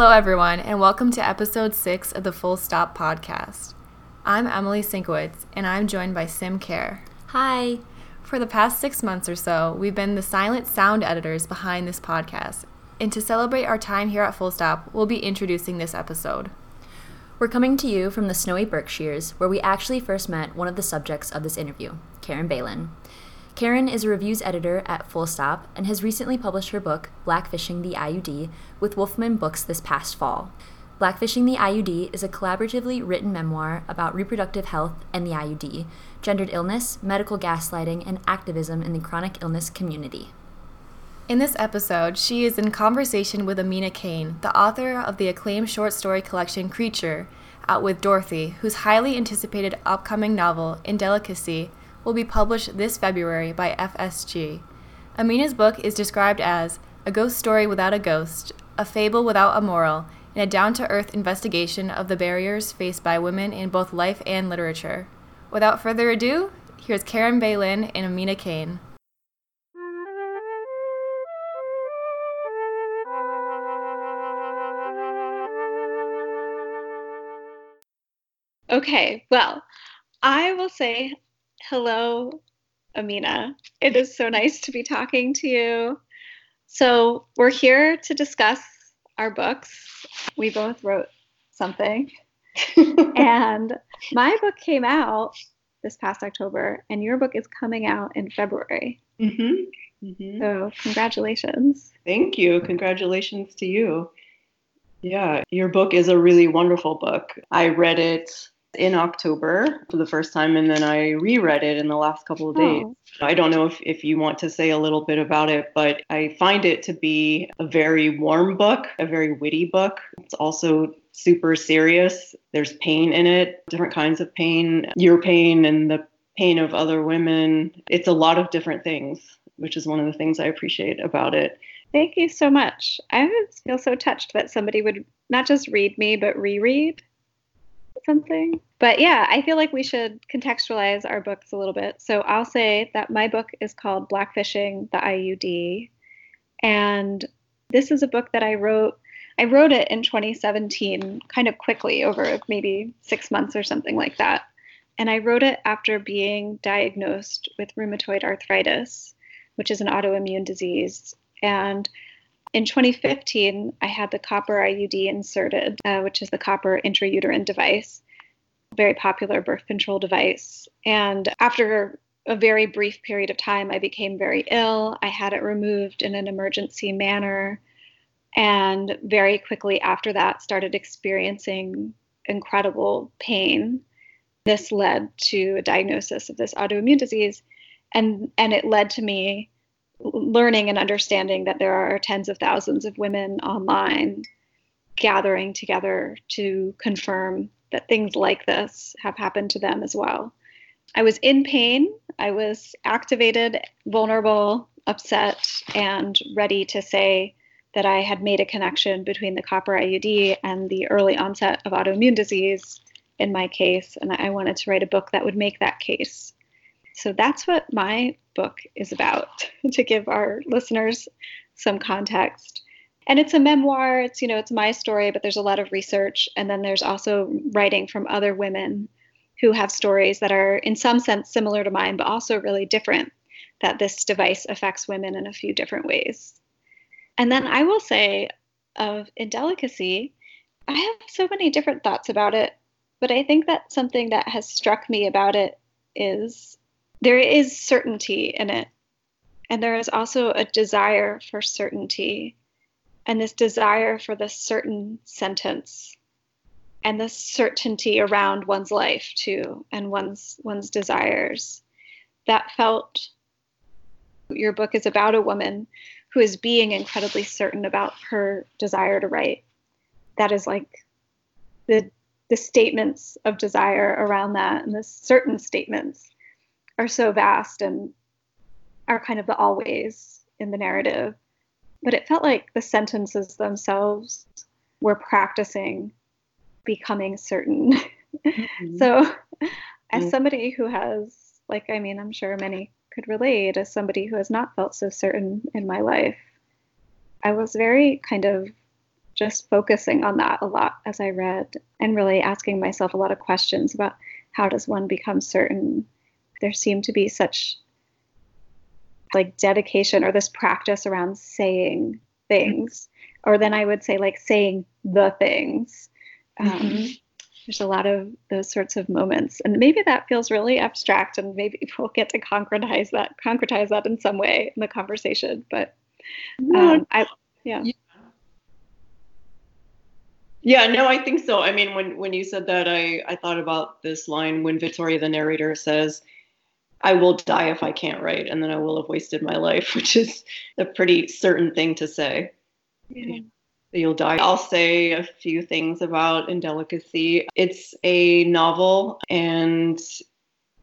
Hello, everyone, and welcome to episode six of the Full Stop podcast. I'm Emily Sinkowitz, and I'm joined by Sim Care. Hi. For the past six months or so, we've been the silent sound editors behind this podcast, and to celebrate our time here at Full Stop, we'll be introducing this episode. We're coming to you from the snowy Berkshires, where we actually first met one of the subjects of this interview, Caren Beilin. Caren is a reviews editor at Full Stop and has recently published her book, Blackfishing the IUD, with Wolfman Books this past fall. Blackfishing the IUD is a collaboratively written memoir about reproductive health and the IUD, gendered illness, medical gaslighting, and activism in the chronic illness community. In this episode, she is in conversation with Amina Cain, the author of the acclaimed short story collection Creature, out with Dorothy, whose highly anticipated upcoming novel, Indelicacy, will be published this February by FSG. Amina's book is described as a ghost story without a ghost, a fable without a moral, and a down to earth investigation of the barriers faced by women in both life and literature. Without further ado, here's Caren Beilin and Amina Cain. Okay, well, I will say Hello, Amina. It is so nice to be talking to you. So, we're here to discuss our books. We both wrote something. and my book came out this past October, and your book is coming out in February. Mm-hmm. Mm-hmm. So, congratulations. Thank you. Congratulations to you. Yeah, your book is a really wonderful book. I read it in October for the first time, and then I reread it in the last couple of days. Oh. I don't know if, if you want to say a little bit about it, but I find it to be a very warm book, a very witty book. It's also super serious. There's pain in it, different kinds of pain, your pain and the pain of other women. It's a lot of different things, which is one of the things I appreciate about it. Thank you so much. I feel so touched that somebody would not just read me, but reread something. But yeah, I feel like we should contextualize our books a little bit. So I'll say that my book is called Blackfishing the IUD. And this is a book that I wrote. I wrote it in 2017, kind of quickly over maybe six months or something like that. And I wrote it after being diagnosed with rheumatoid arthritis, which is an autoimmune disease. And in 2015, I had the copper IUD inserted, uh, which is the copper intrauterine device, very popular birth control device. And after a very brief period of time, I became very ill. I had it removed in an emergency manner. And very quickly after that, started experiencing incredible pain. This led to a diagnosis of this autoimmune disease. And, and it led to me learning and understanding that there are tens of thousands of women online gathering together to confirm that things like this have happened to them as well. I was in pain, I was activated, vulnerable, upset, and ready to say that I had made a connection between the copper IUD and the early onset of autoimmune disease in my case. And I wanted to write a book that would make that case. So that's what my book is about to give our listeners some context. And it's a memoir, it's you know, it's my story, but there's a lot of research and then there's also writing from other women who have stories that are in some sense similar to mine but also really different that this device affects women in a few different ways. And then I will say of indelicacy, I have so many different thoughts about it, but I think that something that has struck me about it is there is certainty in it. And there is also a desire for certainty, and this desire for the certain sentence, and the certainty around one's life too, and one's one's desires. That felt your book is about a woman who is being incredibly certain about her desire to write. That is like the the statements of desire around that and the certain statements are so vast and are kind of the always in the narrative. But it felt like the sentences themselves were practicing becoming certain. Mm-hmm. so, as somebody who has, like, I mean, I'm sure many could relate, as somebody who has not felt so certain in my life, I was very kind of just focusing on that a lot as I read and really asking myself a lot of questions about how does one become certain. There seemed to be such like dedication or this practice around saying things, or then I would say like saying the things. Um, mm-hmm. There's a lot of those sorts of moments, and maybe that feels really abstract, and maybe we'll get to concretize that, concretize that in some way in the conversation. But um, I, yeah. Yeah, no, I think so. I mean, when when you said that, I I thought about this line when Victoria, the narrator, says, "I will die if I can't write, and then I will have wasted my life," which is a pretty certain thing to say. Yeah. You'll die. I'll say a few things about Indelicacy. It's a novel, and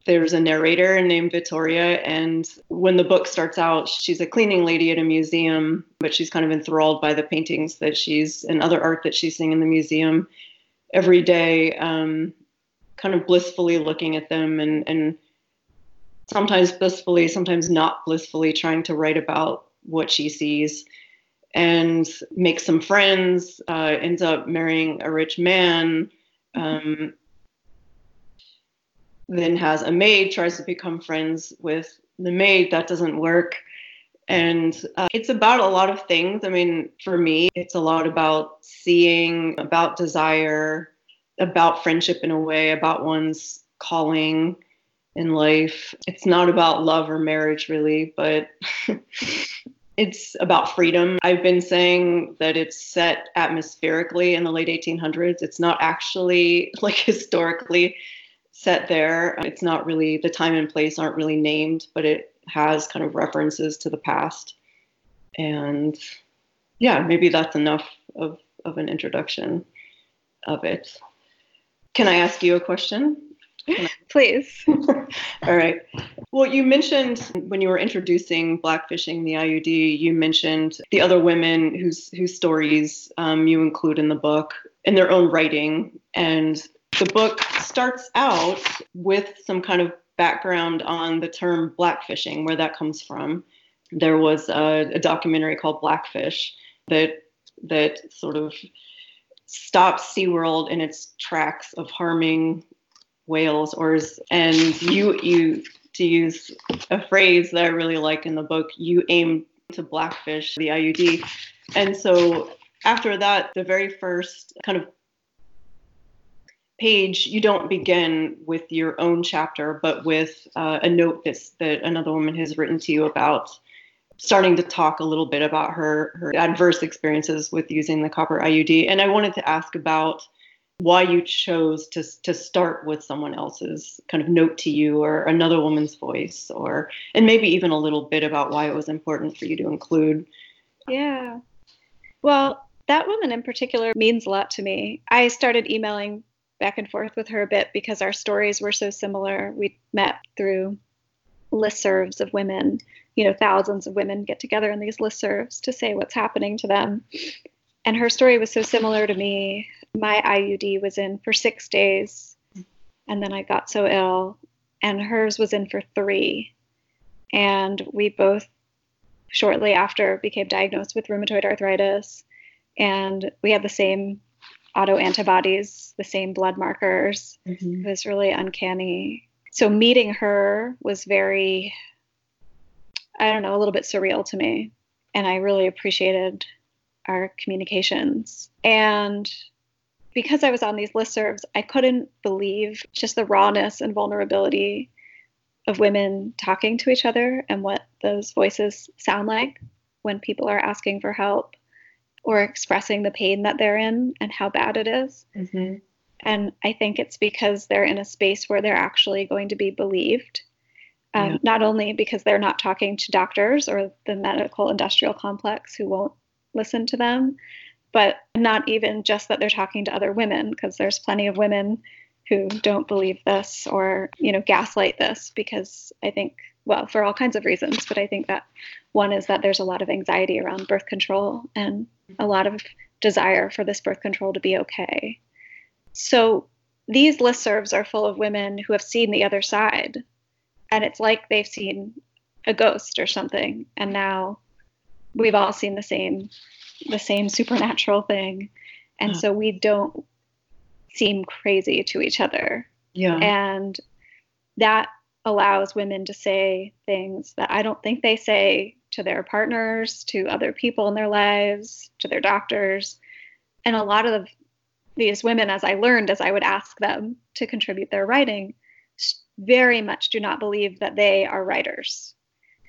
there's a narrator named Victoria, and when the book starts out, she's a cleaning lady at a museum, but she's kind of enthralled by the paintings that she's and other art that she's seeing in the museum every day, um, kind of blissfully looking at them and and sometimes blissfully, sometimes not blissfully, trying to write about what she sees and make some friends. Uh, ends up marrying a rich man. Um, then has a maid, tries to become friends with the maid. That doesn't work. And uh, it's about a lot of things. I mean, for me, it's a lot about seeing, about desire, about friendship in a way, about one's calling in life. It's not about love or marriage, really, but it's about freedom. I've been saying that it's set atmospherically in the late 1800s. It's not actually like historically set there. It's not really, the time and place aren't really named, but it has kind of references to the past. And yeah, maybe that's enough of, of an introduction of it. Can I ask you a question? Please. All right. Well, you mentioned when you were introducing Blackfishing the IUD, you mentioned the other women whose whose stories um, you include in the book in their own writing, and the book starts out with some kind of background on the term blackfishing, where that comes from. There was a, a documentary called Blackfish that that sort of stops SeaWorld in its tracks of harming whales or and you you to use a phrase that I really like in the book, you aim to blackfish the IUD. And so after that, the very first kind of page, you don't begin with your own chapter, but with uh, a note that's, that another woman has written to you about starting to talk a little bit about her, her adverse experiences with using the copper IUD. And I wanted to ask about why you chose to, to start with someone else's kind of note to you or another woman's voice or and maybe even a little bit about why it was important for you to include yeah well that woman in particular means a lot to me i started emailing back and forth with her a bit because our stories were so similar. We met through listservs of women. You know, thousands of women get together in these listservs to say what's happening to them. And her story was so similar to me. My IUD was in for six days, and then I got so ill, and hers was in for three. And we both, shortly after, became diagnosed with rheumatoid arthritis. And we had the same autoantibodies, the same blood markers. Mm-hmm. It was really uncanny. So meeting her was very, I don't know, a little bit surreal to me. And I really appreciated our communications. And because I was on these listservs, I couldn't believe just the rawness and vulnerability of women talking to each other and what those voices sound like when people are asking for help or expressing the pain that they're in and how bad it is. Mm-hmm. And I think it's because they're in a space where they're actually going to be believed. Um, yeah. Not only because they're not talking to doctors or the medical industrial complex who won't listen to them, but not even just that they're talking to other women, because there's plenty of women who don't believe this or you know gaslight this because I think well for all kinds of reasons, but I think that one is that there's a lot of anxiety around birth control and a lot of desire for this birth control to be okay. So these listservs are full of women who have seen the other side, and it's like they've seen a ghost or something, and now we've all seen the same the same supernatural thing. And so we don't seem crazy to each other. Yeah. And that allows women to say things that I don't think they say to their partners, to other people in their lives, to their doctors. And a lot of these women, as I learned as I would ask them to contribute their writing, very much do not believe that they are writers.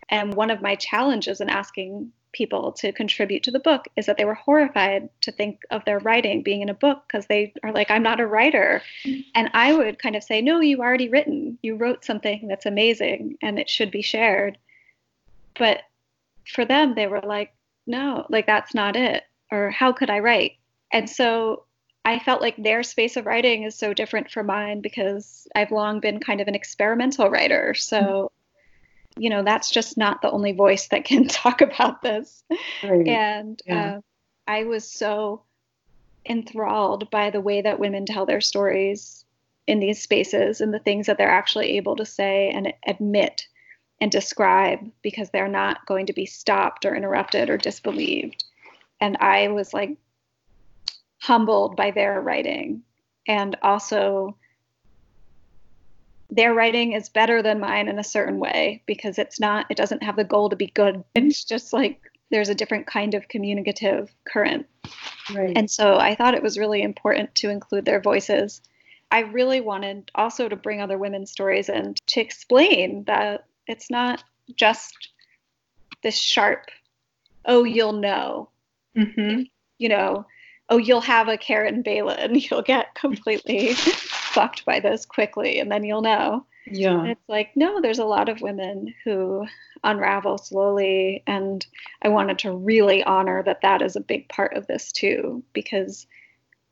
And one of my challenges in asking people to contribute to the book is that they were horrified to think of their writing being in a book because they are like, I'm not a writer. Mm-hmm. And I would kind of say, No, you've already written. You wrote something that's amazing and it should be shared. But for them, they were like, No, like that's not it. Or how could I write? And so I felt like their space of writing is so different from mine because I've long been kind of an experimental writer. So, mm-hmm. You know, that's just not the only voice that can talk about this. Right. And Yeah. uh, I was so enthralled by the way that women tell their stories in these spaces and the things that they're actually able to say and admit and describe because they're not going to be stopped or interrupted or disbelieved. And I was like humbled by their writing and also their writing is better than mine in a certain way because it's not it doesn't have the goal to be good it's just like there's a different kind of communicative current Right. and so I thought it was really important to include their voices. I really wanted also to bring other women's stories and to explain that it's not just this sharp, oh, you'll know, hmm you know, oh, you'll have a Caren Beilin, you'll get completely fucked by this quickly, and then you'll know. Yeah. And it's like, no, there's a lot of women who unravel slowly. And I wanted to really honor that that is a big part of this too, because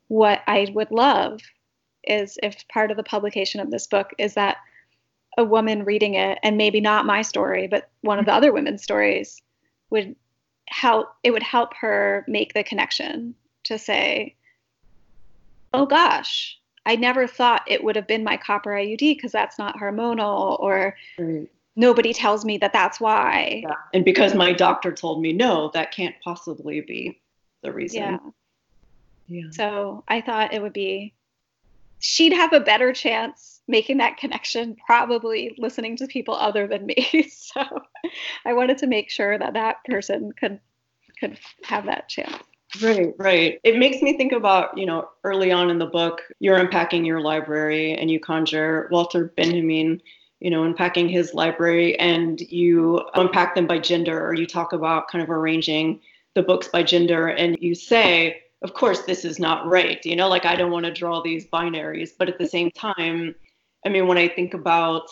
what I would love is if part of the publication of this book is that a woman reading it, and maybe not my story, but one of the other women's stories, would help, it would help her make the connection to say, oh gosh, I never thought it would have been my copper IUD because that's not hormonal, or Right. nobody tells me that that's why. Yeah. And because my doctor told me no, that can't possibly be the reason. Yeah. Yeah. So I thought it would be, she'd have a better chance making that connection, probably listening to people other than me. so I wanted to make sure that that person could could have that chance. Right, right. It makes me think about, you know, early on in the book, you're unpacking your library and you conjure Walter Benjamin, you know, unpacking his library and you unpack them by gender or you talk about kind of arranging the books by gender and you say, of course, this is not right. You know, like I don't want to draw these binaries. But at the same time, I mean, when I think about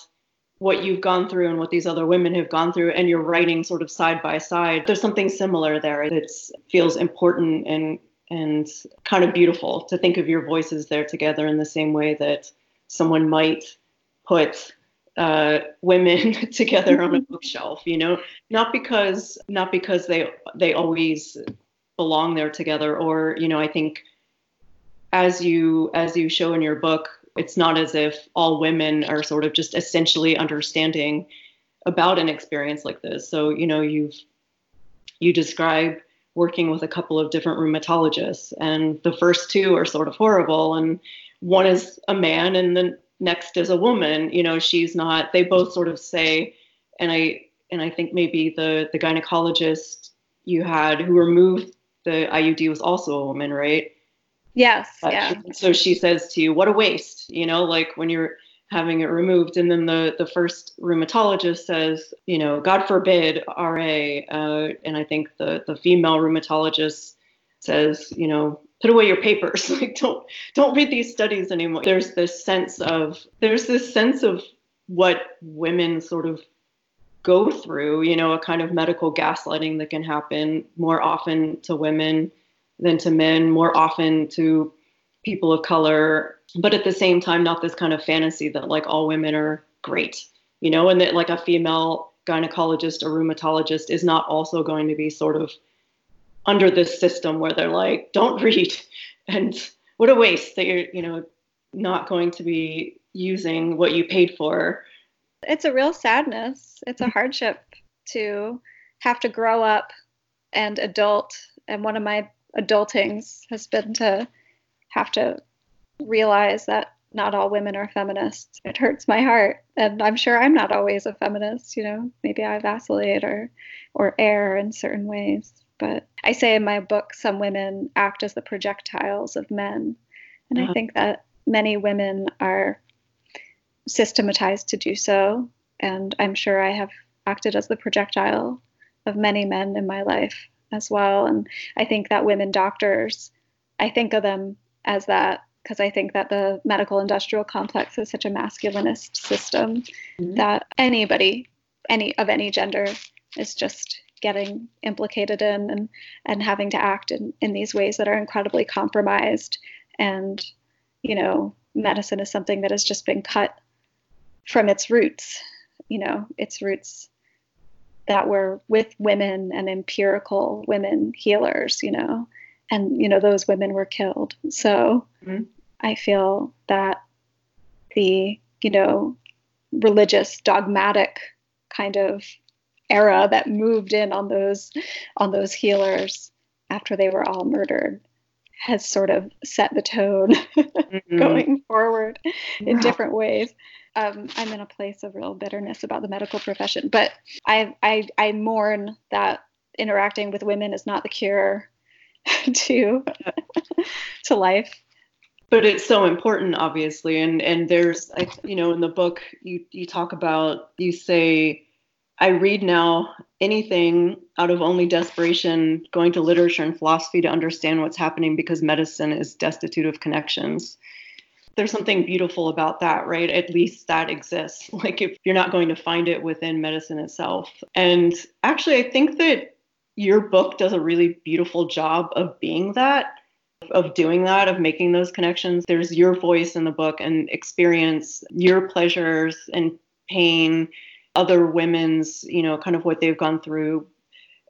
what you've gone through and what these other women have gone through and you're writing sort of side by side there's something similar there. That feels important and and kind of beautiful to think of your voices there together in the same way that someone might put uh, women together on a bookshelf you know? Not because not because they they always belong there together or you know i think as you as you show in your book it's not as if all women are sort of just essentially understanding about an experience like this. So, you know, you've you describe working with a couple of different rheumatologists and the first two are sort of horrible and one is a man and the next is a woman. You know, she's not they both sort of say and I and I think maybe the the gynecologist you had who removed the IUD was also a woman, right? Yes, Uh, yeah. she- so she says to you, "What a waste!" You know, like when you're having it removed, and then the the first rheumatologist says, "You know, God forbid RA," uh, and I think the the female rheumatologist says, "You know, put away your papers. like don't don't read these studies anymore." There's this sense of there's this sense of what women sort of go through. You know, a kind of medical gaslighting that can happen more often to women than to men, more often to people of color, but at the same time, not this kind of fantasy that like all women are great, you know, and that like a female gynecologist or rheumatologist is not also going to be sort of under this system where they're like, don't read and what a waste that you're, you know, not going to be using what you paid for. It's a real sadness. It's a mm-hmm. hardship to have to grow up and adult and one of my adultings has been to have to realize that not all women are feminists. It hurts my heart, and I'm sure I'm not always a feminist. You know, maybe I vacillate or or err in certain ways. But I say in my book, some women act as the projectiles of men, and uh-huh. I think that many women are systematized to do so. And I'm sure I have acted as the projectile of many men in my life as well. And I think that women doctors, I think of them as that because I think that the medical industrial complex is such a masculinist system mm-hmm. that anybody, any of any gender, is just getting implicated in and, and having to act in, in these ways that are incredibly compromised. And, you know, medicine is something that has just been cut from its roots, you know, its roots that were with women and empirical women healers, you know, and, you know, those women were killed. So mm-hmm. I feel that the, you know, religious, dogmatic kind of era that moved in on those on those healers after they were all murdered has sort of set the tone mm-hmm. going forward in different ways. Um, I'm in a place of real bitterness about the medical profession, but I, I, I mourn that interacting with women is not the cure to to life. But it's so important, obviously, and and there's, you know, in the book you you talk about you say I read now anything out of only desperation, going to literature and philosophy to understand what's happening because medicine is destitute of connections. There's something beautiful about that, right? At least that exists. Like if you're not going to find it within medicine itself. And actually, I think that your book does a really beautiful job of being that, of doing that, of making those connections. There's your voice in the book and experience, your pleasures and pain other women's, you know, kind of what they've gone through.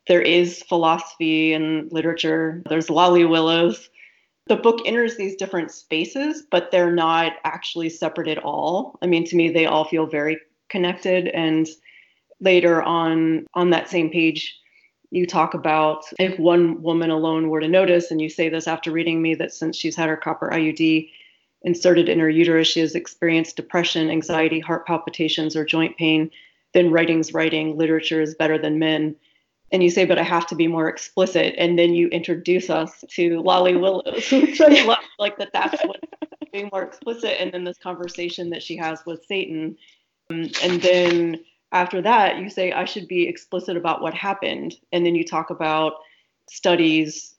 There is philosophy and literature. There's Lolly Willowes. The book enters these different spaces, but they're not actually separate at all. I mean, to me, they all feel very connected. And later on, on that same page, you talk about if one woman alone were to notice, and you say this after reading me, that since she's had her copper IUD inserted in her uterus, she has experienced depression, anxiety, heart palpitations, or joint pain then writing's writing, literature is better than men. And you say, but I have to be more explicit. And then you introduce us to Lolly Willowes, which I love, like that that's what being more explicit. And then this conversation that she has with Satan. Um, and then after that, you say, I should be explicit about what happened. And then you talk about studies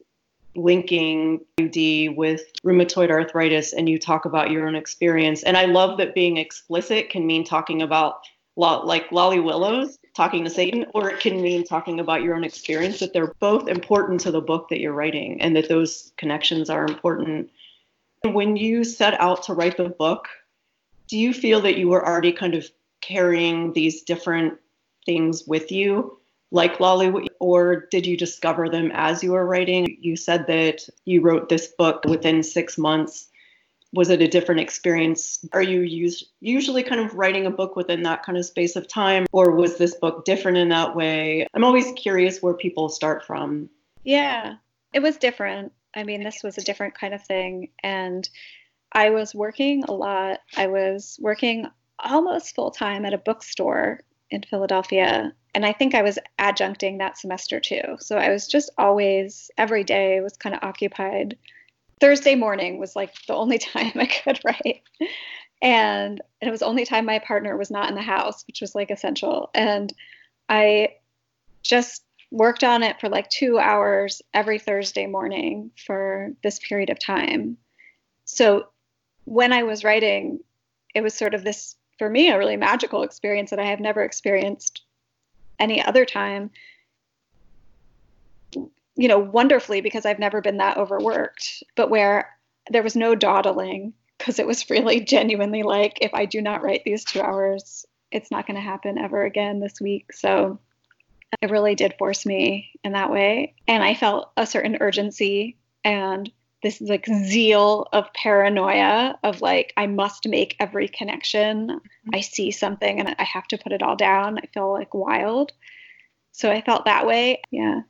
linking UD with rheumatoid arthritis and you talk about your own experience. And I love that being explicit can mean talking about like Lolly Willowes, talking to Satan, or it can mean talking about your own experience, that they're both important to the book that you're writing and that those connections are important. When you set out to write the book, do you feel that you were already kind of carrying these different things with you, like Lolly, or did you discover them as you were writing? You said that you wrote this book within six months was it a different experience? Are you use, usually kind of writing a book within that kind of space of time, or was this book different in that way? I'm always curious where people start from. Yeah, it was different. I mean, this was a different kind of thing. And I was working a lot. I was working almost full time at a bookstore in Philadelphia. And I think I was adjuncting that semester too. So I was just always, every day, was kind of occupied Thursday morning was like the only time I could write. And, it was only time my partner was not in the house, which was like essential. And I just worked on it for like two hours every Thursday morning for this period of time. So when I was writing, it was sort of this, for me, a really magical experience that I have never experienced any other time you know, wonderfully because I've never been that overworked, but where there was no dawdling because it was really genuinely like, if I do not write these two hours, it's not going to happen ever again this week. So it really did force me in that way. And I felt a certain urgency and this like zeal of paranoia of like, I must make every connection. Mm-hmm. I see something and I have to put it all down. I feel like wild. So I felt that way. Yeah.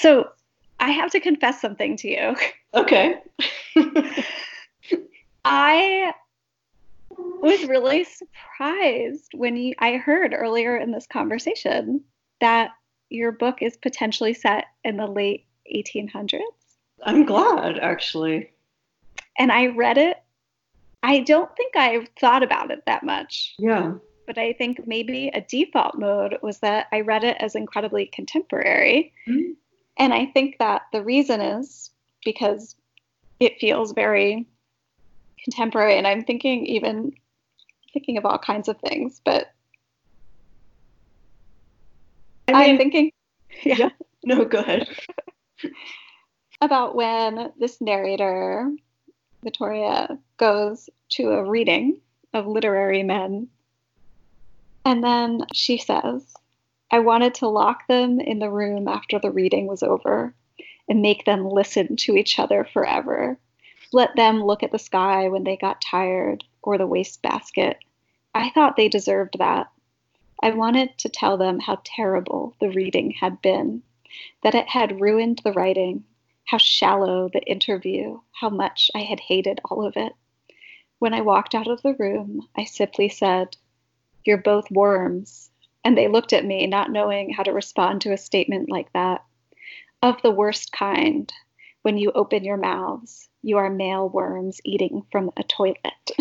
So I have to confess something to you. Okay. I was really surprised when you, I heard earlier in this conversation that your book is potentially set in the late 1800s. I'm glad, actually. And I read it. I don't think I thought about it that much. Yeah. But I think maybe a default mode was that I read it as incredibly contemporary. Mhm. And I think that the reason is because it feels very contemporary. And I'm thinking, even thinking of all kinds of things, but I I'm mean, thinking yeah. No, go ahead. about when this narrator, Victoria, goes to a reading of literary men. And then she says, I wanted to lock them in the room after the reading was over and make them listen to each other forever. Let them look at the sky when they got tired or the wastebasket. I thought they deserved that. I wanted to tell them how terrible the reading had been, that it had ruined the writing, how shallow the interview, how much I had hated all of it. When I walked out of the room, I simply said, You're both worms. And they looked at me, not knowing how to respond to a statement like that. Of the worst kind, when you open your mouths, you are male worms eating from a toilet.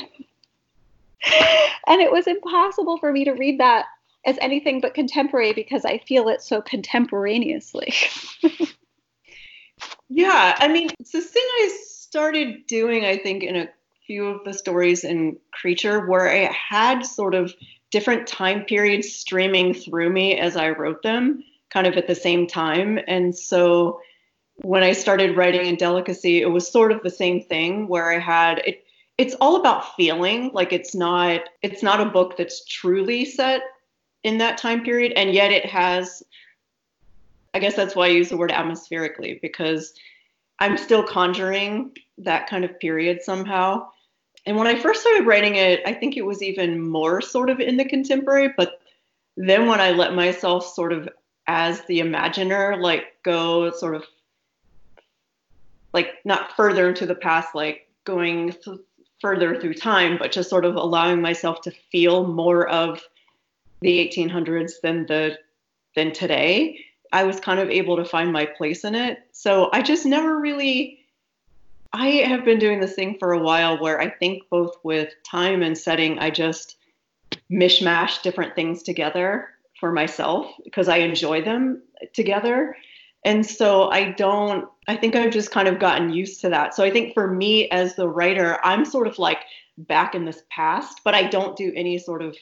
and it was impossible for me to read that as anything but contemporary because I feel it so contemporaneously. Yeah, I mean, it's this thing I started doing, I think, in a few of the stories in Creature, where I had sort of different time periods streaming through me as I wrote them, kind of at the same time. And so when I started writing in Delicacy, it was sort of the same thing where I had it. It's all about feeling. Like it's not. It's not a book that's truly set in that time period, and yet it has I guess that's why I use the word atmospherically because I'm still conjuring that kind of period somehow. And when I first started writing it, I think it was even more sort of in the contemporary. But then when I let myself sort of as the imaginer, like go sort of like not further into the past, like going th- further through time, but just sort of allowing myself to feel more of the 1800s than the than today I was kind of able to find my place in it. So I just never really. I have been doing this thing for a while where I think both with time and setting, I just mishmash different things together for myself because I enjoy them together. And so I don't, I think I've just kind of gotten used to that. So I think for me as the writer, I'm sort of like back in this past, but I don't do any sort of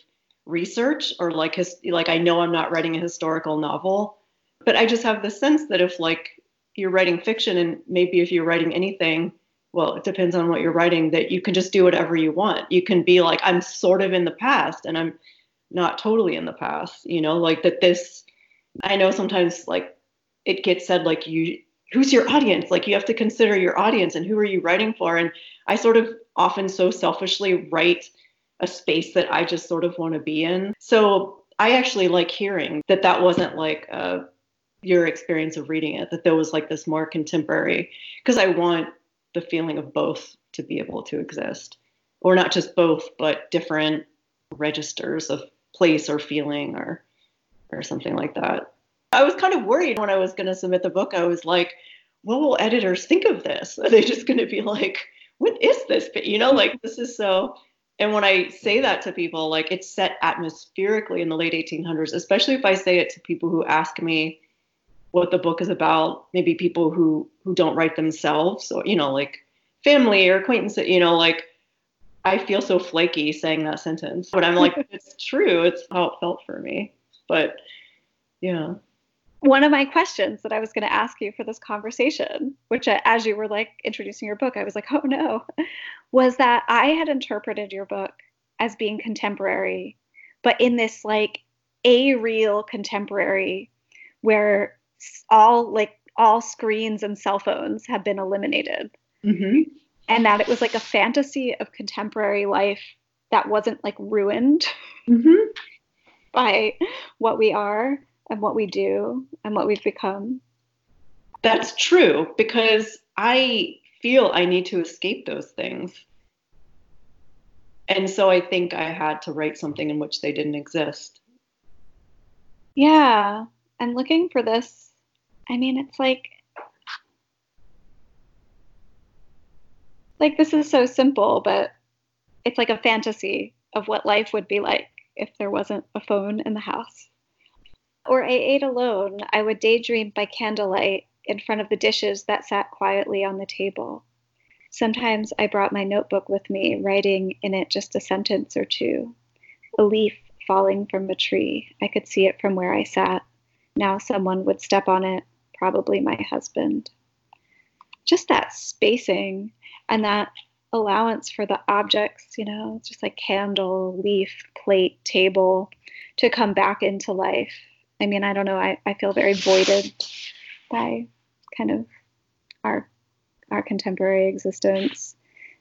research or like his, like I know I'm not writing a historical novel but I just have the sense that if like you're writing fiction and maybe if you're writing anything, well, it depends on what you're writing, that you can just do whatever you want. You can be like, I'm sort of in the past and I'm not totally in the past, you know, like that this I know sometimes like it gets said like you who's your audience? Like you have to consider your audience and who are you writing for? And I sort of often so selfishly write a space that I just sort of want to be in. So I actually like hearing that that wasn't like a your experience of reading it that there was like this more contemporary because i want the feeling of both to be able to exist. Or not just both but different registers of place or feeling or or something like that. I was kind of worried when i was going to submit the book. I was like what will editors think of this? Are they just going to be like what is this? But you know like mm-hmm. this is so and when I say that to people, like it's set atmospherically in the late 1800s, especially if I say it to people who ask me, what the book is about maybe people who who don't write themselves or you know like family or acquaintance you know like i feel so flaky saying that sentence but i'm like it's true. It's how it felt for me. But yeah. One of my questions that I was going to ask you for this conversation, which uh, as you were like introducing your book, I was like, oh no, was that I had interpreted your book as being contemporary, but in this like a real contemporary where all like all screens and cell phones have been eliminated. mm-hmm. And that it was like a fantasy of contemporary life that wasn't like ruined Mm-hmm. by what we are and what we do and what we've become. That's true because I feel I need to escape those things. And so I think I had to write something in which they didn't exist. Yeah. And looking for this, I mean, it's like, like this is so simple, but it's like a fantasy of what life would be like if there wasn't a phone in the house. Or I ate alone. I would daydream by candlelight in front of the dishes that sat quietly on the table. Sometimes I brought my notebook with me, writing in it just a sentence or two. A leaf falling from a tree. I could see it from where I sat. Now someone would step on it, probably my husband. Just that spacing and that allowance for the objects, you know, just like candle, leaf, plate, table, to come back into life. I mean, I don't know, I, I feel very voided by kind of our our contemporary existence.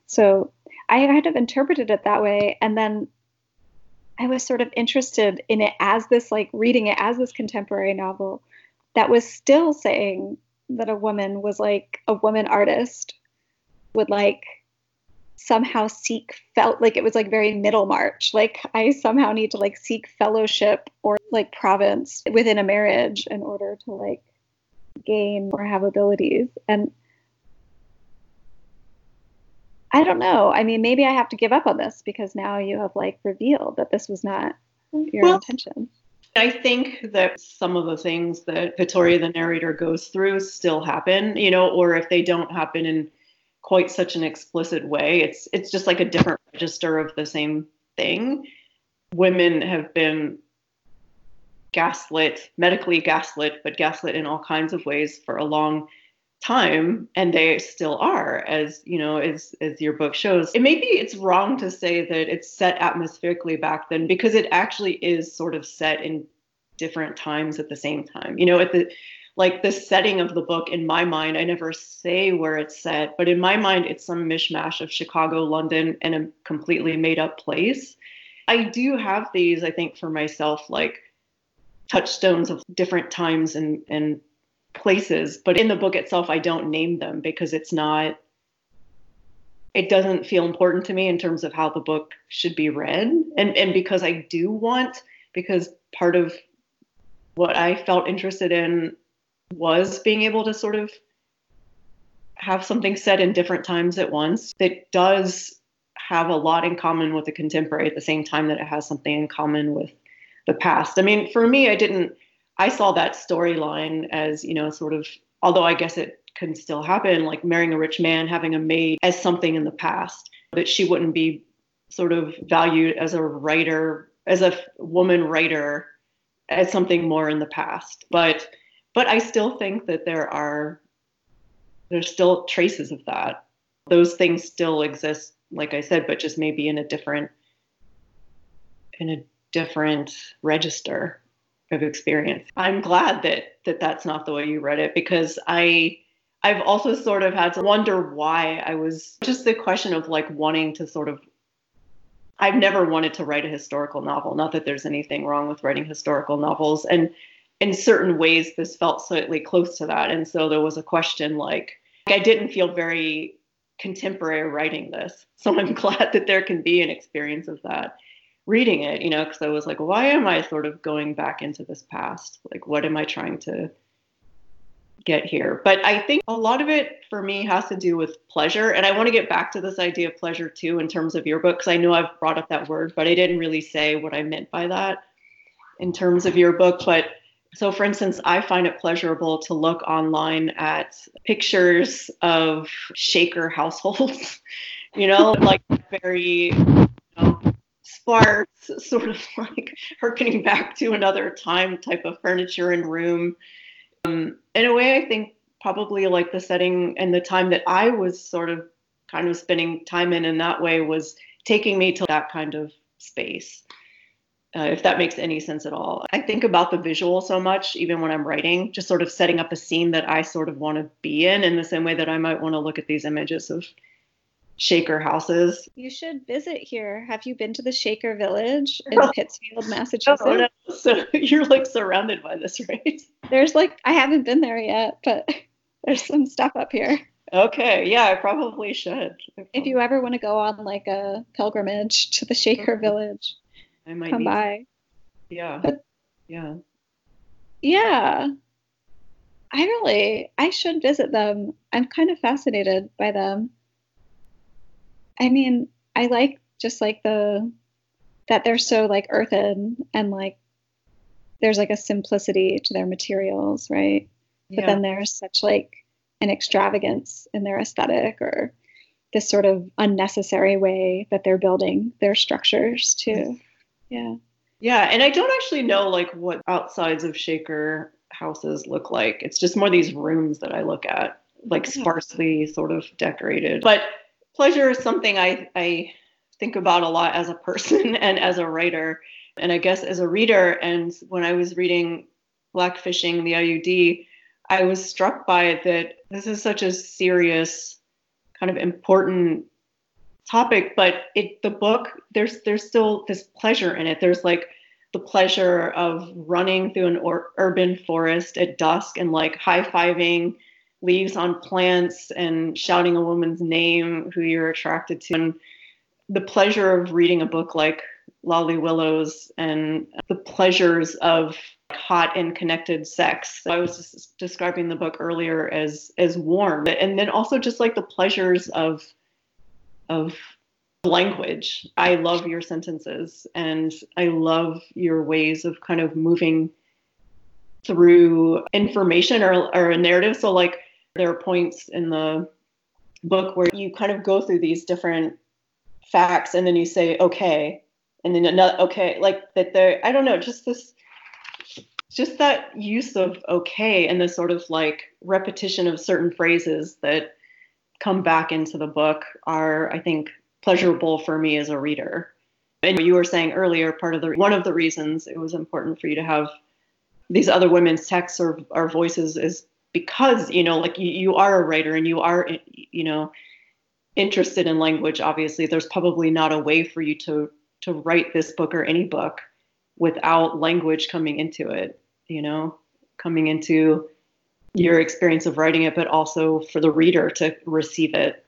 So I kind of interpreted it that way. And then I was sort of interested in it as this, like reading it as this contemporary novel that was still saying that a woman was like a woman artist would like somehow seek felt like it was like very Middlemarch like i somehow need to like seek fellowship or like province within a marriage in order to like gain or have abilities and I don't know. I mean, maybe I have to give up on this because now you have like revealed that this was not your well, intention. I think that some of the things that Victoria, the narrator, goes through still happen, you know, or if they don't happen in quite such an explicit way, it's it's just like a different register of the same thing. Women have been gaslit, medically gaslit, but gaslit in all kinds of ways for a long time and they still are as you know as as your book shows. It maybe it's wrong to say that it's set atmospherically back then because it actually is sort of set in different times at the same time. You know at the like the setting of the book in my mind i never say where it's set but in my mind it's some mishmash of chicago london and a completely made up place. I do have these i think for myself like touchstones of different times and and places, but in the book itself, I don't name them because it's not, it doesn't feel important to me in terms of how the book should be read. And, and because I do want, because part of what I felt interested in was being able to sort of have something said in different times at once that does have a lot in common with the contemporary at the same time that it has something in common with the past. I mean, for me, I didn't I saw that storyline as, you know, sort of, although I guess it can still happen, like marrying a rich man, having a maid as something in the past, that she wouldn't be sort of valued as a writer, as a woman writer, as something more in the past. But but I still think that there are there's still traces of that. Those things still exist, like I said, but just maybe in a different in a different register of experience. I'm glad that that that's not the way you read it because I I've also sort of had to wonder why I was just the question of like wanting to sort of I've never wanted to write a historical novel. Not that there's anything wrong with writing historical novels and in certain ways this felt slightly close to that and so there was a question like I didn't feel very contemporary writing this. So I'm glad that there can be an experience of that reading it, you know, because I was like, why am I sort of going back into this past? Like, what am I trying to get here? But I think a lot of it for me has to do with pleasure. And I want to get back to this idea of pleasure too, in terms of your book, because I know I've brought up that word, but I didn't really say what I meant by that in terms of your book. But so, for instance, I find it pleasurable to look online at pictures of Shaker households, you know, like very sparse, sort of like harkening back to another time type of furniture and room. Um, in a way, I think probably like the setting and the time that I was sort of kind of spending time in in that way was taking me to that kind of space. Uh, if that makes any sense at all. I think about the visual so much, even when I'm writing, just sort of setting up a scene that I sort of want to be in, in the same way that I might want to look at these images of Shaker houses. You should visit here. Have you been to the Shaker Village in. Pittsfield, Massachusetts? Oh, no. So you're like surrounded by this, right? There's like I haven't been there yet, but There's some stuff up here. Okay, yeah, I probably should. If you ever want to go on like a pilgrimage to the Shaker Village, I might come by. Yeah, But- yeah. Yeah. I really, I should visit them. I'm kind of fascinated by them. I mean, I like just like the, that they're so like earthen and like there's like a simplicity to their materials, right? But yeah. then there's such like an extravagance in their aesthetic or this sort of unnecessary way that they're building their structures too. Yeah. Yeah, and I don't actually know like what outsides of Shaker houses look like. It's just more these rooms that I look at, like Yeah. sparsely sort of decorated. But pleasure is something I I think about a lot as a person and as a writer, and I guess as a reader. And when I was reading Blackfishing the IUD, I was struck by it that this is such a serious, kind of important topic, but it the book there's there's still this pleasure in it. There's like the pleasure of running through an or, urban forest at dusk and like high fiving leaves on plants and shouting a woman's name who you're attracted to, and the pleasure of reading a book like Lolly Willowes and the pleasures of hot and connected sex. I was describing the book earlier as as warm, and then also just like the pleasures of of language. I love your sentences and I love your ways of kind of moving through information or, or a narrative. So, like, there are points in the book where you kind of go through these different facts and then you say, okay, and then another, okay, like that there, I don't know, just this. Just that use of okay and the sort of like repetition of certain phrases that come back into the book are, I think, pleasurable for me as a reader. And you were saying earlier, part of the one of the reasons it was important for you to have these other women's texts or, or voices is because you know, like you, you are a writer and you are, you know, interested in language. Obviously, there's probably not a way for you to to write this book or any book without language coming into it. You know, coming into your experience of writing it, but also for the reader to receive it,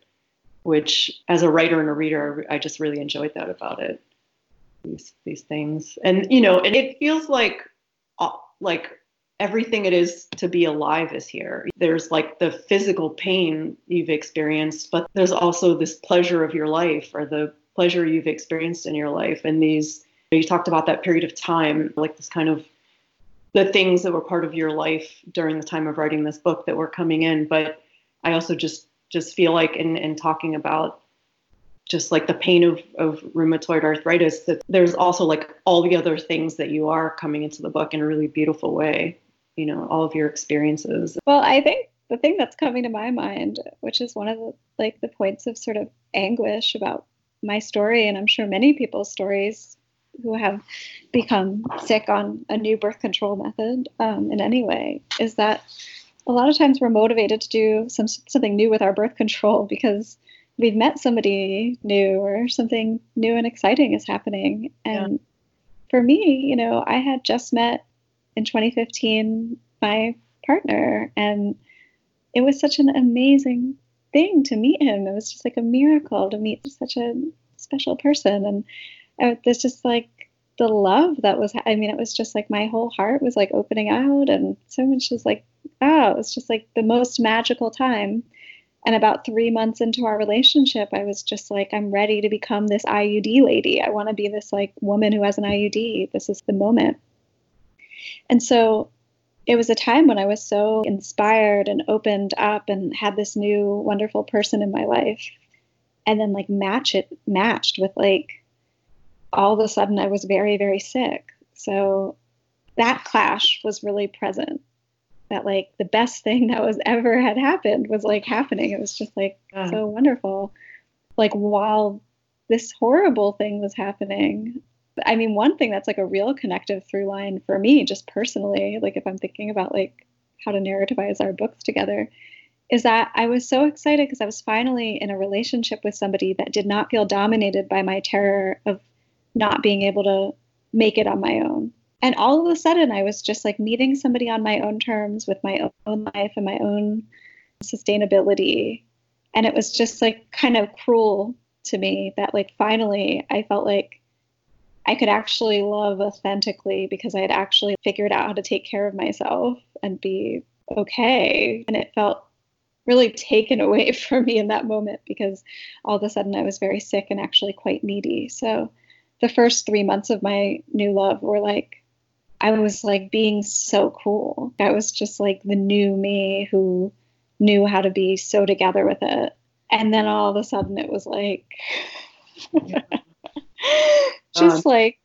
which as a writer and a reader, I just really enjoyed that about it. These these things, and you know, and it feels like uh, like everything it is to be alive is here. There's like the physical pain you've experienced, but there's also this pleasure of your life or the pleasure you've experienced in your life, and these. You talked about that period of time, like this kind of the things that were part of your life during the time of writing this book that were coming in but i also just just feel like in, in talking about just like the pain of, of rheumatoid arthritis that there's also like all the other things that you are coming into the book in a really beautiful way you know all of your experiences Well, I think the thing that's coming to my mind, which is one of the like the points of sort of anguish about my story, and I'm sure many people's stories who have become sick on a new birth control method um, in any way, is that a lot of times we're motivated to do some something new with our birth control because we've met somebody new or something new and exciting is happening. And for me, you know, I had just met in 2015 my partner and it was such an amazing thing to meet him. It was just like a miracle to meet such a special person. And there's just like the love that was, I mean, it was just like my whole heart was like opening out and so much was like, oh, it was just like the most magical time. And about three months into our relationship, I was just like, I'm ready to become this IUD lady. I want to be this like woman who has an IUD. This is the moment. And so it was a time when I was so inspired and opened up and had this new wonderful person in my life. And then like match it matched with like all of a sudden I was very, very sick. So that clash was really present. That like the best thing that was ever had happened was like happening. It was just like Yeah. so wonderful. Like while this horrible thing was happening, I mean, one thing that's like a real connective through line for me, just personally, like if I'm thinking about like how to narrativize our books together, is that I was so excited because I was finally in a relationship with somebody that did not feel dominated by my terror of not being able to make it on my own. And all of a sudden, I was just like meeting somebody on my own terms with my own life and my own sustainability. And it was just like kind of cruel to me that like finally I felt like I could actually love authentically because I had actually figured out how to take care of myself and be okay. And it felt really taken away from me in that moment because all of a sudden I was very sick and actually quite needy. So the first three months of my new love were like, I was like being so cool. I was just like the new me who knew how to be so together with it. And then all of a sudden it was like, just um, like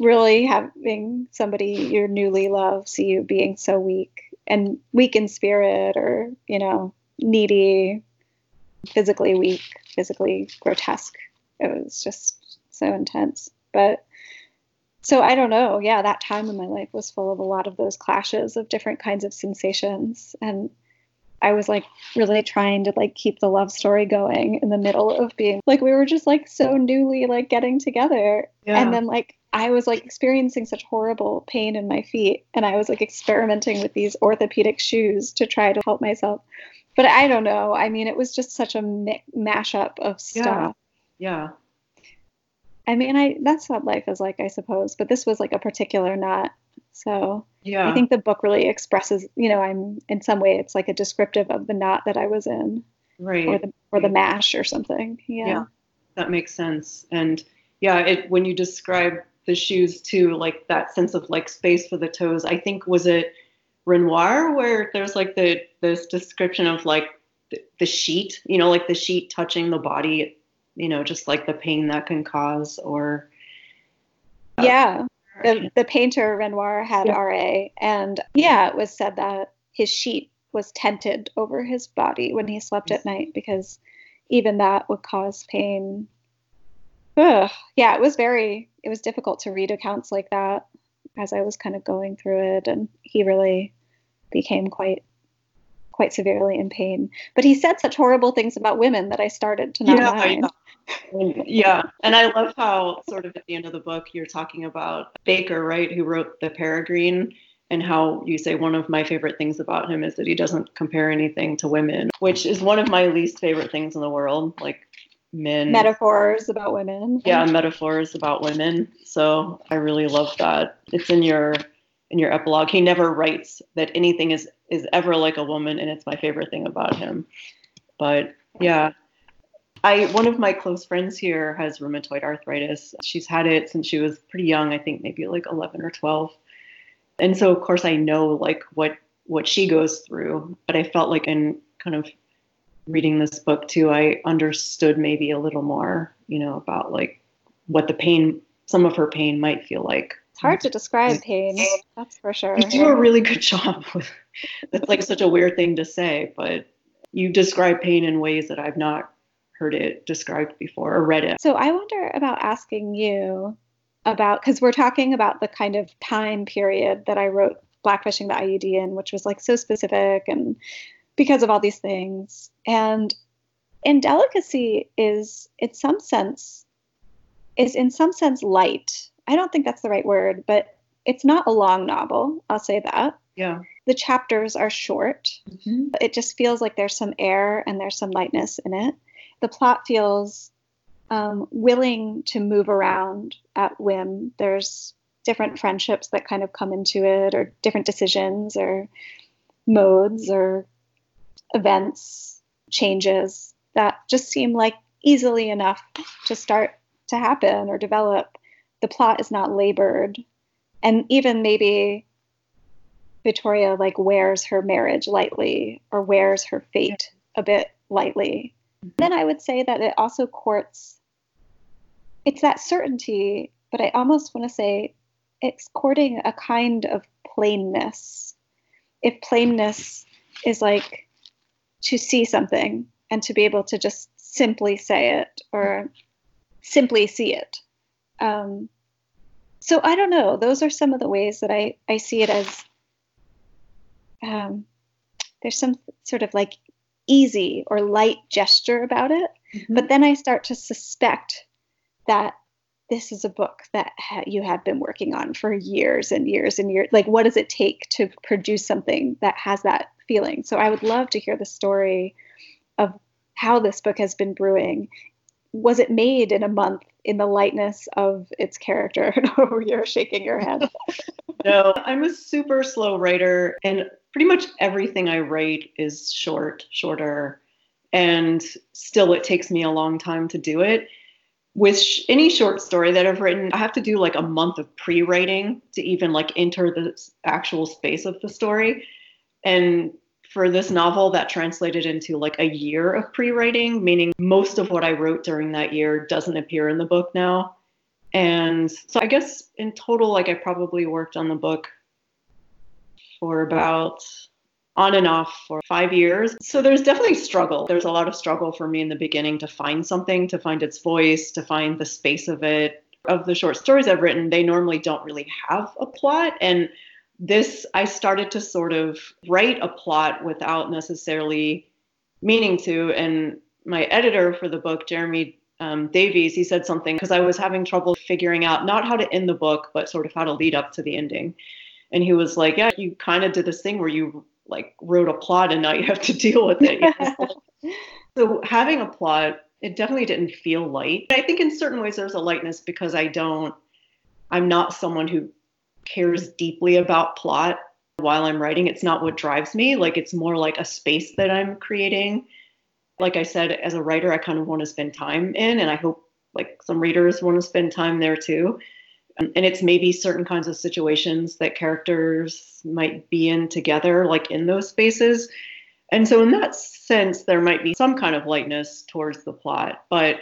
really having somebody you newly love see you being so weak and weak in spirit or, you know, needy, physically weak, physically grotesque. It was just so intense. But so I don't know. Yeah, that time in my life was full of a lot of those clashes of different kinds of sensations. And I was like really trying to like keep the love story going in the middle of being like we were just like so newly like getting together. Yeah. And then like I was like experiencing such horrible pain in my feet and I was like experimenting with these orthopedic shoes to try to help myself but I don't know. I mean, it was just such a mi- mashup of stuff. Yeah. yeah. I mean, I that's what life is like, I suppose. But this was like a particular knot. So yeah, I think the book really expresses. You know, I'm in some way it's like a descriptive of the knot that I was in, right, or the or the mash or something. Yeah. yeah, that makes sense. And yeah, it when you describe the shoes too, like that sense of like space for the toes. I think was it Renoir where there's like the this description of like the, the sheet, you know, like the sheet touching the body, you know, just like the pain that can cause or uh, yeah. The, the painter Renoir had yeah. RA, and yeah, it was said that his sheet was tented over his body when he slept at night because even that would cause pain. Ugh. Yeah, it was very, it was difficult to read accounts like that as I was kind of going through it, and he really became quite quite severely in pain. But he said such horrible things about women that I started to not yeah, mind. Yeah. and I love how sort of at the end of the book you're talking about Baker, right, who wrote the Peregrine, and how you say one of my favorite things about him is that he doesn't compare anything to women, which is one of my least favorite things in the world. Like men metaphors about women yeah metaphors about women so i really love that it's in your in your epilogue he never writes that anything is is ever like a woman and it's my favorite thing about him but yeah i one of my close friends here has rheumatoid arthritis she's had it since she was pretty young i think maybe like 11 or 12 and so of course i know like what what she goes through but i felt like in kind of reading this book too, I understood maybe a little more, you know, about like what the pain, some of her pain might feel like. It's hard to describe pain, that's for sure. You do a really good job with that's like such a weird thing to say, but you describe pain in ways that I've not heard it described before or read it. So I wonder about asking you about because we're talking about the kind of time period that I wrote Blackfishing the IUD in, which was like so specific and because of all these things. And indelicacy is, in some sense, is in some sense light. I don't think that's the right word, but it's not a long novel. I'll say that. Yeah. The chapters are short. Mm-hmm. It just feels like there's some air and there's some lightness in it. The plot feels um, willing to move around at whim. There's different friendships that kind of come into it, or different decisions, or modes, or events, changes that just seem like easily enough to start to happen or develop. The plot is not labored. And even maybe Victoria like wears her marriage lightly or wears her fate a bit lightly. Then I would say that it also courts it's that certainty, but I almost want to say it's courting a kind of plainness. If plainness is like to see something and to be able to just simply say it or simply see it. Um, so I don't know. Those are some of the ways that I, I see it as um, there's some sort of like easy or light gesture about it. Mm-hmm. But then I start to suspect that this is a book that ha- you have been working on for years and years and years. Like, what does it take to produce something that has that feeling. So I would love to hear the story of how this book has been brewing. Was it made in a month in the lightness of its character? you're shaking your head. no, I'm a super slow writer, and pretty much everything I write is short, shorter, and still it takes me a long time to do it with sh- any short story that I've written, I have to do like a month of pre-writing to even like enter the actual space of the story. And for this novel, that translated into like a year of pre-writing, meaning most of what I wrote during that year doesn't appear in the book now. And so I guess in total, like I probably worked on the book for about on and off for five years. So there's definitely struggle. There's a lot of struggle for me in the beginning to find something, to find its voice, to find the space of it. Of the short stories I've written, they normally don't really have a plot. And this, I started to sort of write a plot without necessarily meaning to. And my editor for the book, Jeremy um, Davies, he said something because I was having trouble figuring out not how to end the book, but sort of how to lead up to the ending. And he was like, Yeah, you kind of did this thing where you like wrote a plot and now you have to deal with it. so having a plot, it definitely didn't feel light. I think in certain ways there's a lightness because I don't, I'm not someone who cares deeply about plot while I'm writing. It's not what drives me. Like it's more like a space that I'm creating. Like I said, as a writer, I kind of want to spend time in, and I hope like some readers want to spend time there too. Um, and it's maybe certain kinds of situations that characters might be in together, like in those spaces. And so, in that sense, there might be some kind of lightness towards the plot. But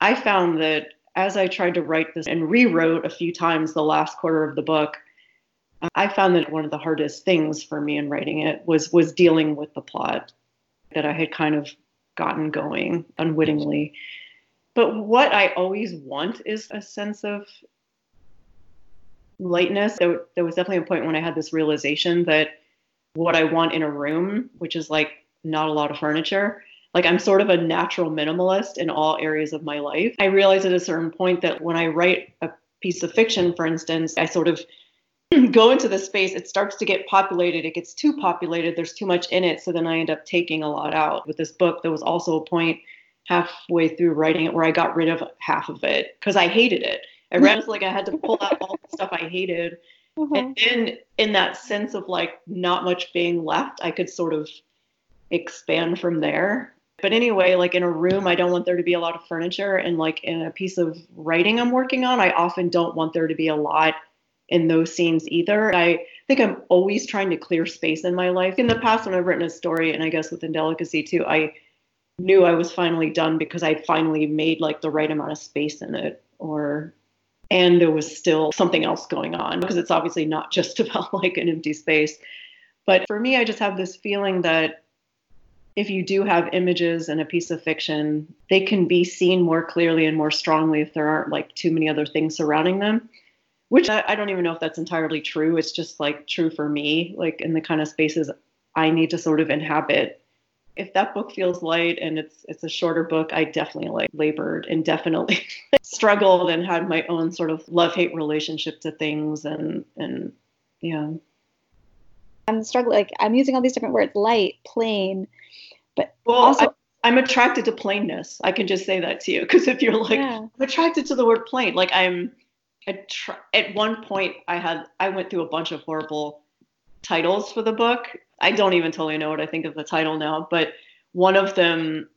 I found that as I tried to write this and rewrote a few times the last quarter of the book, I found that one of the hardest things for me in writing it was was dealing with the plot that I had kind of gotten going unwittingly. But what I always want is a sense of lightness. There, there was definitely a point when I had this realization that what I want in a room, which is like not a lot of furniture, like I'm sort of a natural minimalist in all areas of my life. I realized at a certain point that when I write a piece of fiction, for instance, I sort of go into the space, it starts to get populated. It gets too populated. There's too much in it. So then I end up taking a lot out. With this book, there was also a point halfway through writing it where I got rid of half of it because I hated it. I read like I had to pull out all the stuff I hated. Mm-hmm. And then in that sense of like not much being left, I could sort of expand from there. But anyway, like in a room, I don't want there to be a lot of furniture. And like in a piece of writing I'm working on, I often don't want there to be a lot in those scenes either. I think I'm always trying to clear space in my life. In the past, when I've written a story, and I guess with Indelicacy too, I knew I was finally done because I'd finally made like the right amount of space in it or and there was still something else going on because it's obviously not just about like an empty space. But for me, I just have this feeling that if you do have images in a piece of fiction, they can be seen more clearly and more strongly if there aren't like too many other things surrounding them. Which I, I don't even know if that's entirely true. It's just like true for me, like in the kind of spaces I need to sort of inhabit if that book feels light and it's it's a shorter book, I definitely like labored and definitely struggled and had my own sort of love hate relationship to things and and yeah. I'm struggling like I'm using all these different words, light, plain, but well, also I, am attracted to plainness. I can just say that to you because if you're like yeah. I'm attracted to the word plain, like I'm attra- at one point I had I went through a bunch of horrible titles for the book I don't even totally know what I think of the title now, but one of them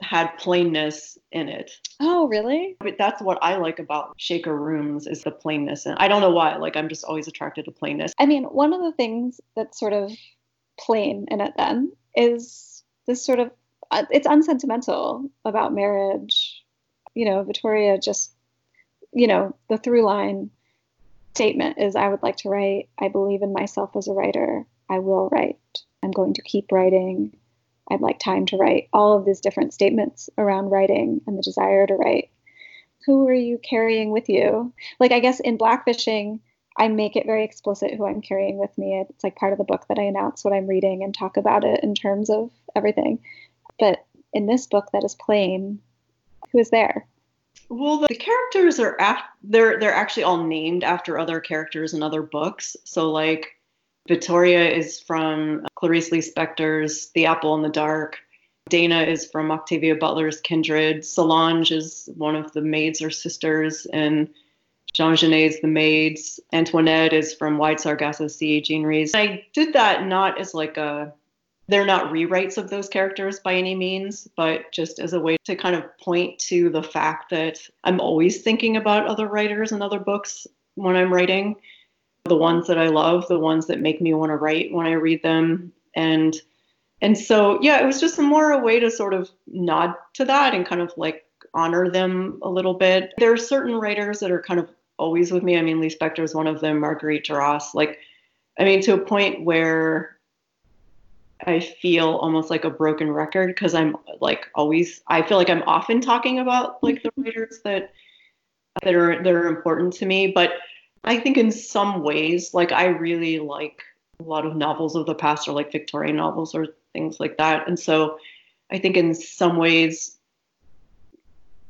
had plainness in it. Oh, really? But that's what I like about Shaker Rooms is the plainness. And I don't know why. Like I'm just always attracted to plainness. I mean, one of the things that's sort of plain in it then is this sort of uh, it's unsentimental about marriage. You know, Victoria just you know, the through line statement is I would like to write. I believe in myself as a writer. I will write. I'm going to keep writing. I'd like time to write. All of these different statements around writing and the desire to write. Who are you carrying with you? Like, I guess in Blackfishing, I make it very explicit who I'm carrying with me. It's like part of the book that I announce what I'm reading and talk about it in terms of everything. But in this book that is plain, who is there? Well, the characters are af- they're they're actually all named after other characters in other books. So like Victoria is from uh, Clarice Lispector's The Apple in the Dark. Dana is from Octavia Butler's Kindred. Solange is one of the maids or sisters in Jean Genet's The Maids. Antoinette is from Wide Sargasso Sea, Jean Rhys. I did that not as like a, they're not rewrites of those characters by any means, but just as a way to kind of point to the fact that I'm always thinking about other writers and other books when I'm writing. The ones that I love, the ones that make me want to write when I read them. And and so yeah, it was just more a way to sort of nod to that and kind of like honor them a little bit. There are certain writers that are kind of always with me. I mean, Lispector is one of them, Marguerite Duras. Like, I mean, to a point where I feel almost like a broken record because I'm like always. I feel like I'm often talking about like the mm-hmm. writers that that are that are important to me. But I think in some ways, like I really like a lot of novels of the past or like Victorian novels or things like that. And so I think in some ways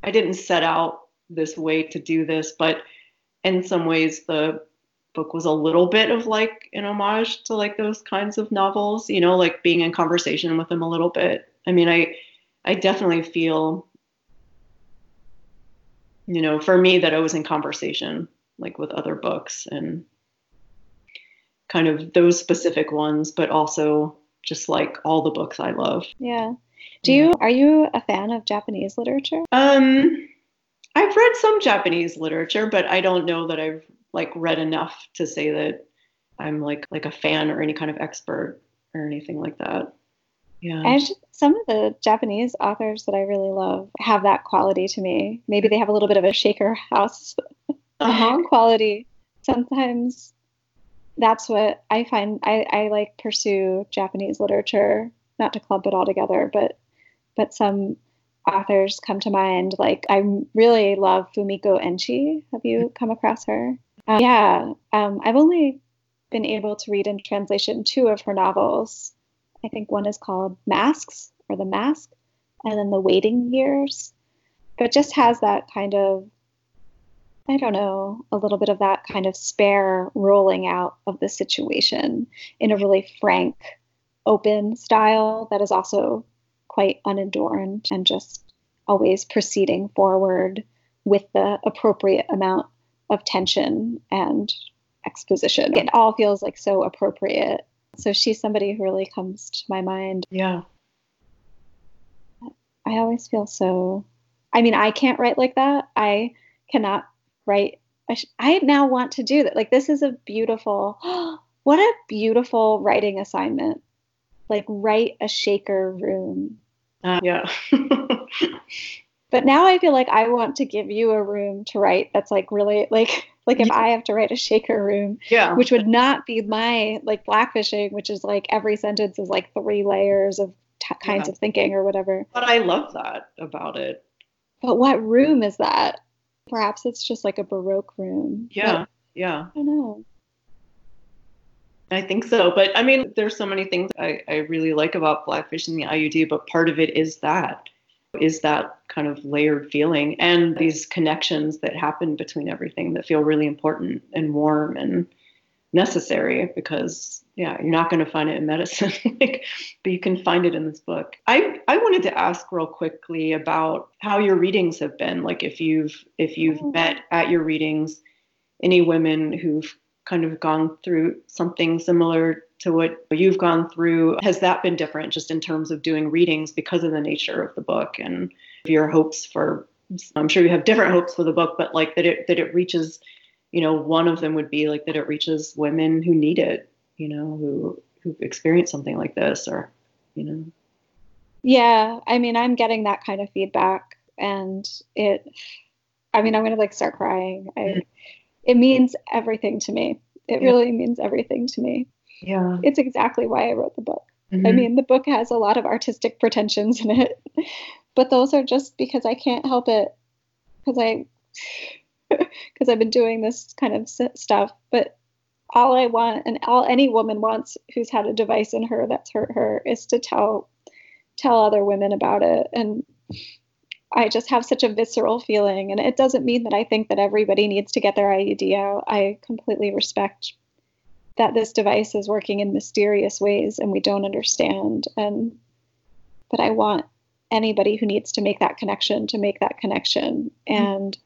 I didn't set out this way to do this, but in some ways the book was a little bit of like an homage to like those kinds of novels, you know, like being in conversation with them a little bit. I mean, I I definitely feel you know, for me that I was in conversation like with other books and kind of those specific ones, but also just like all the books I love. Yeah. Do you are you a fan of Japanese literature? Um I've read some Japanese literature, but I don't know that I've like read enough to say that I'm like like a fan or any kind of expert or anything like that. Yeah. And some of the Japanese authors that I really love have that quality to me. Maybe they have a little bit of a shaker house uh-huh. quality. Sometimes that's what I find I, I like pursue Japanese literature, not to clump it all together, but but some authors come to mind. Like I really love Fumiko Enchi. Have you come across her? Um, yeah, um, I've only been able to read in translation two of her novels. I think one is called Masks or The Mask, and then The Waiting Years. But just has that kind of, I don't know, a little bit of that kind of spare rolling out of the situation in a really frank, open style that is also quite unadorned and just always proceeding forward with the appropriate amount of tension and exposition. It all feels like so appropriate. So she's somebody who really comes to my mind. Yeah. I always feel so. I mean, I can't write like that. I cannot write. I, sh- I now want to do that. Like, this is a beautiful, what a beautiful writing assignment. Like, write a shaker room. Uh, yeah. but now I feel like I want to give you a room to write that's like really like like if yeah. I have to write a shaker room, yeah, which would not be my like blackfishing, which is like every sentence is like three layers of t- kinds yeah. of thinking or whatever. But I love that about it. But what room is that? Perhaps it's just like a baroque room. Yeah, but, yeah. I don't know. I think so. But I mean, there's so many things I, I really like about Blackfishing the IUD, but part of it is that is that kind of layered feeling and these connections that happen between everything that feel really important and warm and necessary because yeah you're not going to find it in medicine. Like, but you can find it in this book. I i wanted to ask real quickly about how your readings have been. Like if you've if you've oh. met at your readings any women who've kind of gone through something similar to what you've gone through. Has that been different just in terms of doing readings because of the nature of the book and your hopes for I'm sure you have different hopes for the book, but like that it that it reaches, you know, one of them would be like that it reaches women who need it, you know, who who've experienced something like this or, you know. Yeah, I mean, I'm getting that kind of feedback and it I mean, I'm to like start crying. I mm-hmm. it means everything to me. It yeah. really means everything to me. Yeah. It's exactly why I wrote the book. Mm-hmm. I mean, the book has a lot of artistic pretensions in it, but those are just because I can't help it because I because I've been doing this kind of stuff. But all I want and all any woman wants who's had a device in her that's hurt her is to tell tell other women about it and I just have such a visceral feeling and it doesn't mean that I think that everybody needs to get their IUD out. I completely respect that this device is working in mysterious ways and we don't understand. And but I want anybody who needs to make that connection to make that connection. Mm-hmm. And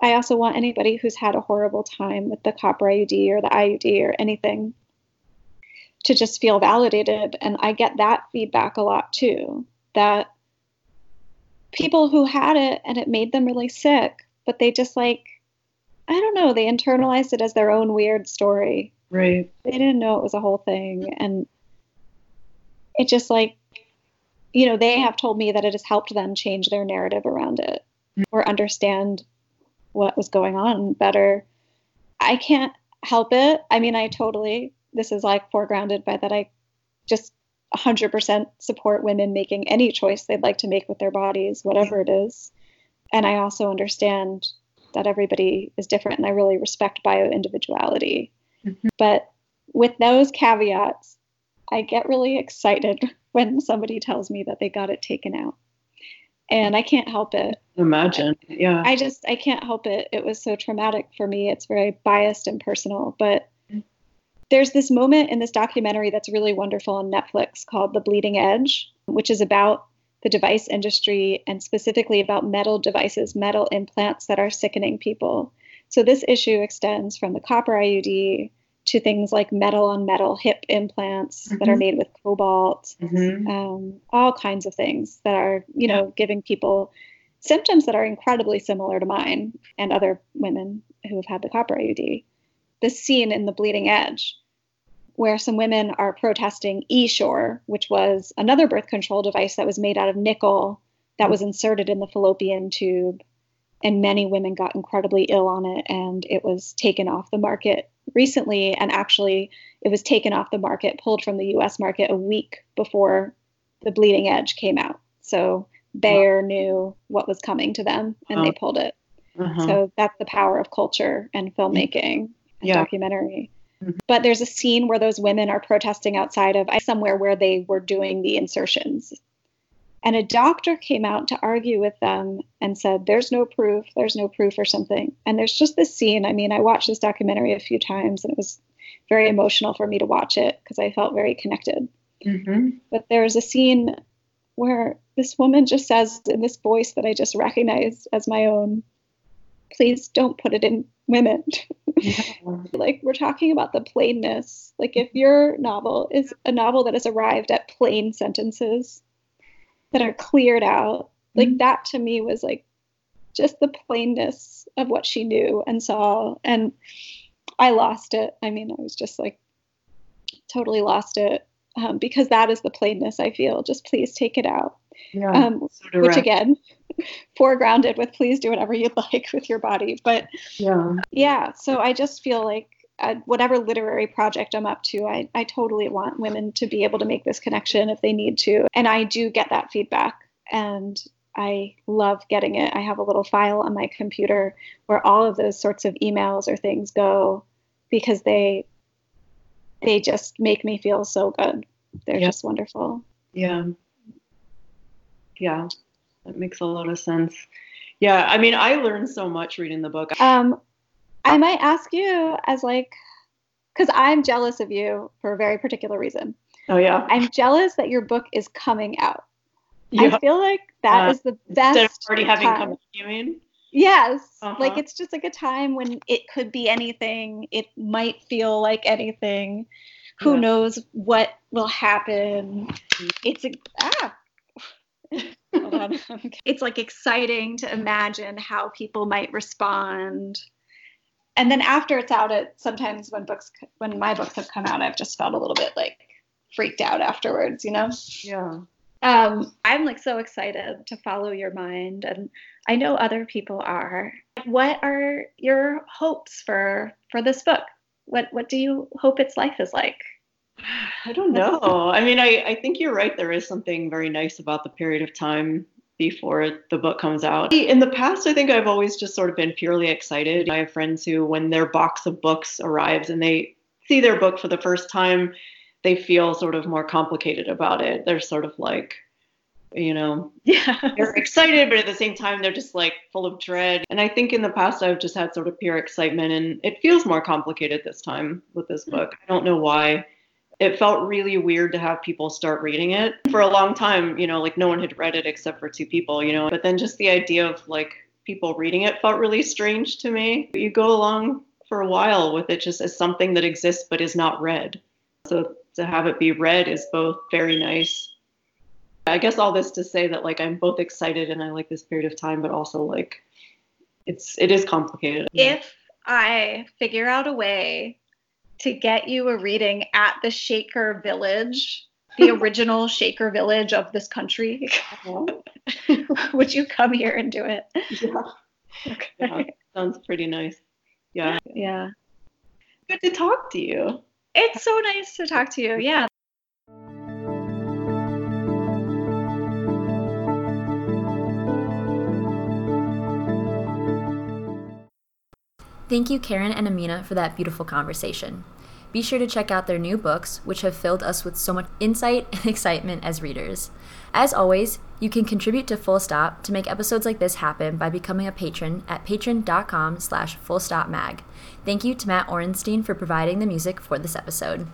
I also want anybody who's had a horrible time with the copper IUD or the IUD or anything to just feel validated. And I get that feedback a lot too. That people who had it and it made them really sick, but they just like, I don't know, they internalized it as their own weird story. Right. They didn't know it was a whole thing. And it just like, you know, they have told me that it has helped them change their narrative around it mm-hmm. or understand what was going on better. I can't help it. I mean, I totally, this is like foregrounded by that I just 100% support women making any choice they'd like to make with their bodies, whatever it is. And I also understand that everybody is different and I really respect bio individuality. Mm-hmm. But with those caveats, I get really excited when somebody tells me that they got it taken out. And I can't help it. Imagine. Yeah. I just I can't help it. It was so traumatic for me. It's very biased and personal, but there's this moment in this documentary that's really wonderful on Netflix called The Bleeding Edge, which is about the device industry and specifically about metal devices, metal implants that are sickening people. So this issue extends from the copper IUD to things like metal on metal hip implants mm-hmm. that are mm-hmm. made with cobalt, mm-hmm. um, all kinds of things that are, you know, giving people symptoms that are incredibly similar to mine and other women who have had the copper IUD this scene in The Bleeding Edge where some women are protesting Essure, which was another birth control device that was made out of nickel that was inserted in the fallopian tube. And many women got incredibly ill on it, and it was taken off the market recently. And actually, it was taken off the market, pulled from the US market a week before the bleeding edge came out. So Bayer knew what was coming to them and they pulled it. Uh-huh. So that's the power of culture and filmmaking yeah. documentary. Mm-hmm. But there's a scene where those women are protesting outside of somewhere where they were doing the insertions. And a doctor came out to argue with them and said, There's no proof, there's no proof, or something. And there's just this scene. I mean, I watched this documentary a few times and it was very emotional for me to watch it because I felt very connected. Mm-hmm. But there's a scene where this woman just says in this voice that I just recognized as my own, Please don't put it in women. Yeah. like we're talking about the plainness. Like if your novel is a novel that has arrived at plain sentences that are cleared out, like mm-hmm. that to me was like just the plainness of what she knew and saw. And I lost it. I mean, I was just like totally lost it um, because that is the plainness I feel. Just please take it out. Yeah, um, so which again, foregrounded with please do whatever you'd like with your body. But yeah, yeah. So I just feel like uh, whatever literary project I'm up to, I, I totally want women to be able to make this connection if they need to. And I do get that feedback. And I love getting it. I have a little file on my computer where all of those sorts of emails or things go because they they just make me feel so good. They're just wonderful. Yeah yeah, that makes a lot of sense. Yeah, I mean, I learned so much reading the book. Um, I might ask you as like, because I'm jealous of you for a very particular reason. Oh yeah. I'm jealous that your book is coming out. Yeah. I feel like that uh, is the best. Instead of already having come out, you mean? Yes. Uh-huh. Like it's just like a time when it could be anything. It might feel like anything. Who yeah. knows what will happen? Mm-hmm. It's a ah it's like exciting to imagine how people might respond. And then after it's out, it sometimes when books when my books have come out, I've just felt a little bit like freaked out afterwards, you know? Yeah. Um, I'm like so excited to follow your mind, and I know other people are. What are your hopes for for this book? What what do you hope its life is like? I don't know. I mean, I, I think you're right. There is something very nice about the period of time before the book comes out. In the past, I think I've always just sort of been purely excited. I have friends who, when their box of books arrives and they see their book for the first time, they feel sort of more complicated about it. They're sort of like, you know, Yeah. they're excited, but at the same time, they're just like full of dread. And I think in the past, I've just had sort of pure excitement, and it feels more complicated this time with this hmm. book. I don't know why. It felt really weird to have people start reading it. For a long time, you know, like no one had read it except for two people, you know, but then just the idea of like people reading it felt really strange to me. You go along for a while with it just as something that exists but is not read. So to have it be read is both very nice I guess all this to say that like I'm both excited and I like this period of time, but also like it's it is complicated. If I figure out a way to get you a reading at the Shaker Village, the original Shaker Village of this country, would you come here and do it? yeah. Okay. yeah, sounds pretty nice. Yeah, Yeah. good to talk to you. It's so nice to talk to you. Yeah. Thank you, Caren and Amina, for that beautiful conversation. Be sure to check out their new books, which have filled us with so much insight and excitement as readers. As always, you can contribute to Full Stop to make episodes like this happen by becoming a patron at patreon.com slash fullstopmag. Thank you to Matt Orenstein for providing the music for this episode.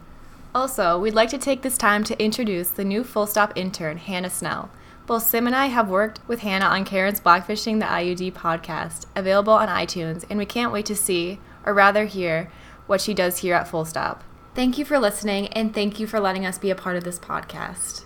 Also, we'd like to take this time to introduce the new Full Stop intern, Hannah Snell. Both Sim and I have worked with Hannah on Caren's Blackfishing the IUD podcast, available on iTunes, and we can't wait to see, or rather hear, what she does here at Full Stop. Thank you for listening, and thank you for letting us be a part of this podcast.